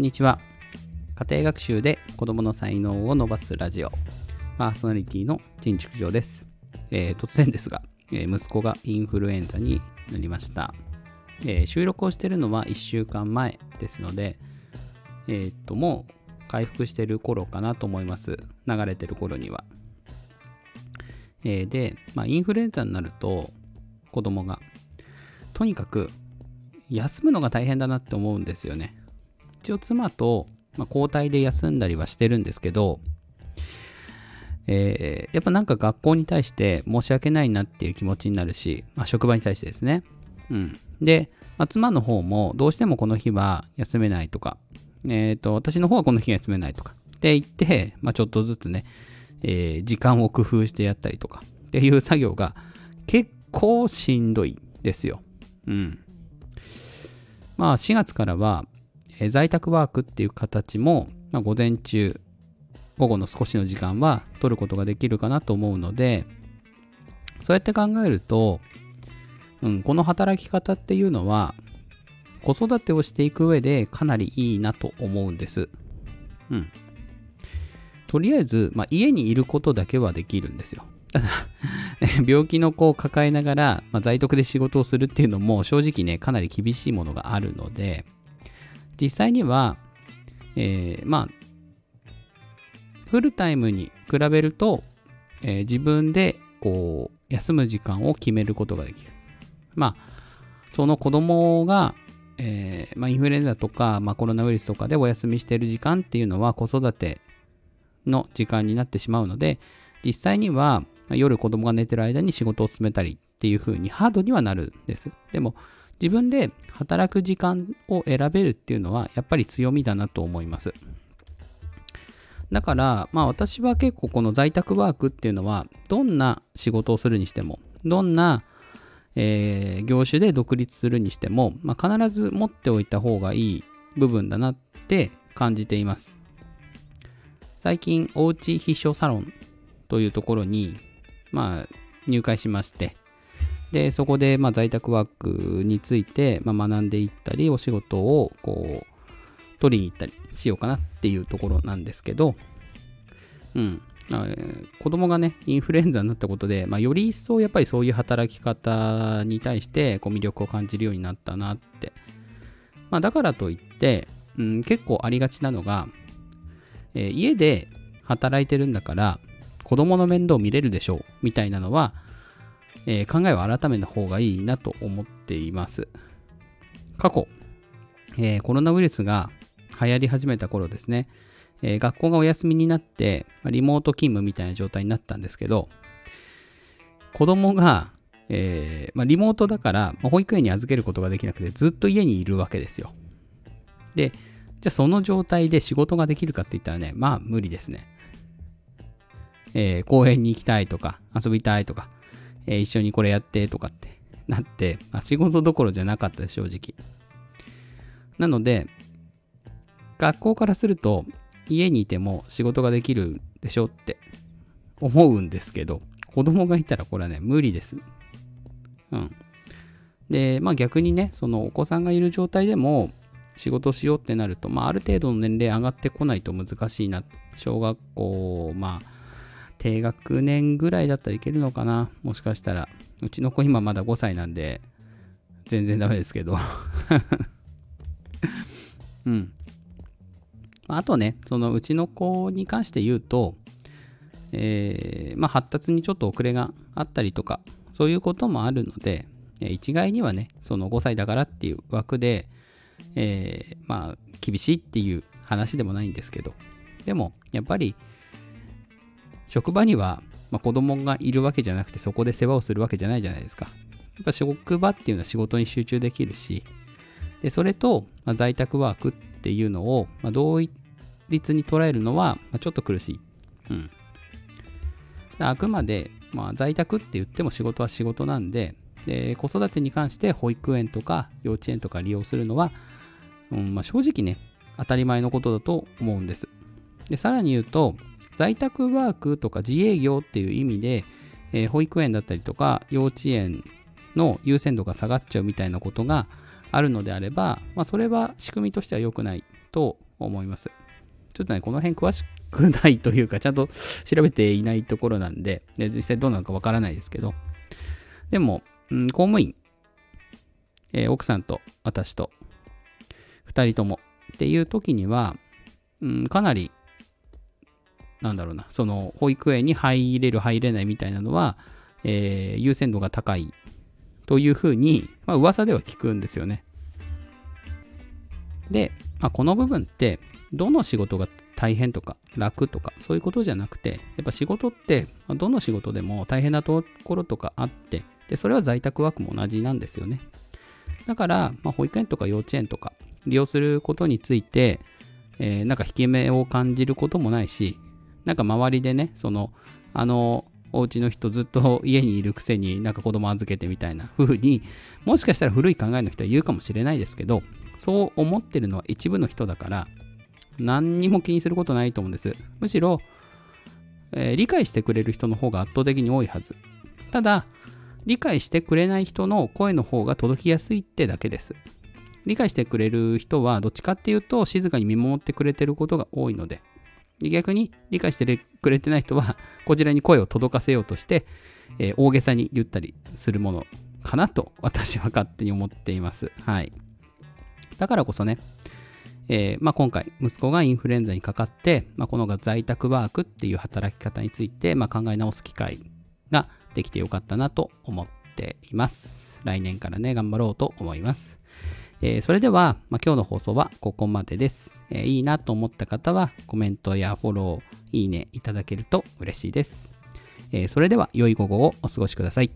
んにちは。家庭学習で子供の才能を伸ばすラジオ。パーソナリティの陳築城です。えー、突然ですが、えー、息子がインフルエンザになりました。えー、収録をしているのは1週間前ですので、えっと、もう回復してる頃かなと思います。流れてる頃には。えで、まあ、インフルエンザになると、子供が、とにかく休むのが大変だなって思うんですよね。一応妻と、まあ、交代で休んだりはしてるんですけど、えー、やっぱなんか学校に対して申し訳ないなっていう気持ちになるし、まあ、職場に対してですね。うん。で、まあ、妻の方もどうしてもこの日は休めないとか、えっ、ー、と、私の方はこの日は休めないとかって言って、まあ、ちょっとずつね、えー、時間を工夫してやったりとかっていう作業が結構しんどいですよ。うん。まあ4月からは、えー、在宅ワークっていう形も、まあ、午前中、午後の少しの時間は取ることができるかなと思うので、そうやって考えると、うん、この働き方っていうのは、子育てをしていく上でかなりいいなと思うんです。うん。とりあえず、まあ、家にいることだけはできるんですよ。ただ 病気の子を抱えながら、まあ、在宅で仕事をするっていうのも正直ね、かなり厳しいものがあるので、実際には、えー、まあ、フルタイムに比べると、えー、自分でこう、休む時間を決めることができる。まあ、その子供が、えー、まあ、インフルエンザとか、まあ、コロナウイルスとかでお休みしている時間っていうのは子育ての時間になってしまうので、実際には夜子供が寝てる間に仕事を進めたりっていう風にハードにはなるんです。でも自分で働く時間を選べるっていうのはやっぱり強みだなと思います。だから、まあ私は結構この在宅ワークっていうのは、どんな仕事をするにしても、どんな、えー、業種で独立するにしても、まあ、必ず持っておいた方がいい部分だなって感じています。最近、おうち必勝サロンというところに、まあ、入会しまして、で、そこで、まあ、在宅ワークについて、まあ、学んでいったり、お仕事を、こう、取りに行ったりしようかなっていうところなんですけど、うん。子供がね、インフルエンザになったことで、まあ、より一層やっぱりそういう働き方に対してこう魅力を感じるようになったなって。まあ、だからといって、うん、結構ありがちなのが、えー、家で働いてるんだから子供の面倒見れるでしょうみたいなのは、えー、考えを改めた方がいいなと思っています。過去、えー、コロナウイルスが流行り始めた頃ですね、え学校がお休みになって、リモート勤務みたいな状態になったんですけど、子供が、えー、まあ、リモートだから、まあ、保育園に預けることができなくてずっと家にいるわけですよ。で、じゃあその状態で仕事ができるかって言ったらね、まあ無理ですね。えー、公園に行きたいとか、遊びたいとか、えー、一緒にこれやってとかってなって、まあ、仕事どころじゃなかったです、正直。なので、学校からすると、家にいても仕事ができるでしょって思うんですけど、子供がいたらこれはね、無理です。うん。で、まあ逆にね、そのお子さんがいる状態でも、仕事しようってなると、まあ、ある程度の年齢上がってこないと難しいな。小学校、まあ、低学年ぐらいだったらいけるのかな？もしかしたら。うちの子今まだ5歳なんで、全然ダメですけど。うん。あとね、そのうちの子に関して言うと、えー、まあ、発達にちょっと遅れがあったりとか、そういうこともあるので、一概にはね、その5歳だからっていう枠で、えー、まあ、厳しいっていう話でもないんですけど、でも、やっぱり、職場には、まあ、子供がいるわけじゃなくて、そこで世話をするわけじゃないじゃないですか。やっぱ職場っていうのは仕事に集中できるし、でそれと、まあ、在宅ワークっていうのを、まあ、同一に捉えるのは、まあ、ちょっと苦しい。うん。あくまで、まあ、在宅って言っても仕事は仕事なんで、で子育てに関して保育園とか幼稚園とか利用するのは、うんまあ、正直ね、当たり前のことだと思うんです。で、さらに言うと、在宅ワークとか自営業っていう意味で、えー、保育園だったりとか幼稚園の優先度が下がっちゃうみたいなことがあるのであれば、まあ、それは仕組みとしては良くないと思います。ちょっとね、この辺詳しくないというか、ちゃんと調べていないところなんで、で実際どうなのかわからないですけど、でも、うん、公務員、えー、奥さんと私と、2人ともっていう時には、うん、かなり、なんだろうな、その保育園に入れる、入れないみたいなのは、えー、優先度が高いというふうに、まあ、噂では聞くんですよね。で、まあ、この部分って、どの仕事が大変とか楽とかそういうことじゃなくて、やっぱ仕事って、どの仕事でも大変なところとかあって、で、それは在宅ワークも同じなんですよね。だから、まあ、保育園とか幼稚園とか利用することについて、えー、なんか引け目を感じることもないし、なんか周りでね、その、あの、お家の人ずっと家にいるくせになんか子供預けてみたいな風に、もしかしたら古い考えの人は言うかもしれないですけど、そう思ってるのは一部の人だから、何にも気にすることないと思うんです。むしろ、えー、理解してくれる人の方が圧倒的に多いはず。ただ、理解してくれない人の声の方が届きやすいってだけです。理解してくれる人はどっちかっていうと静かに見守ってくれてることが多いので、逆に理解してくれてない人は こちらに声を届かせようとして、えー、大げさに言ったりするものかなと私は勝手に思っています。はい。だからこそね、えー、まあ、今回、息子がインフルエンザにかかって、まあ、この在宅ワークっていう働き方について、まあ、考え直す機会ができてよかったなと思っています。来年からね、頑張ろうと思います。えー、それでは、まあ、今日の放送はここまでです、えー、いいなと思った方はコメントやフォロー、いいねいただけると嬉しいです。えー、それでは良い午後をお過ごしください。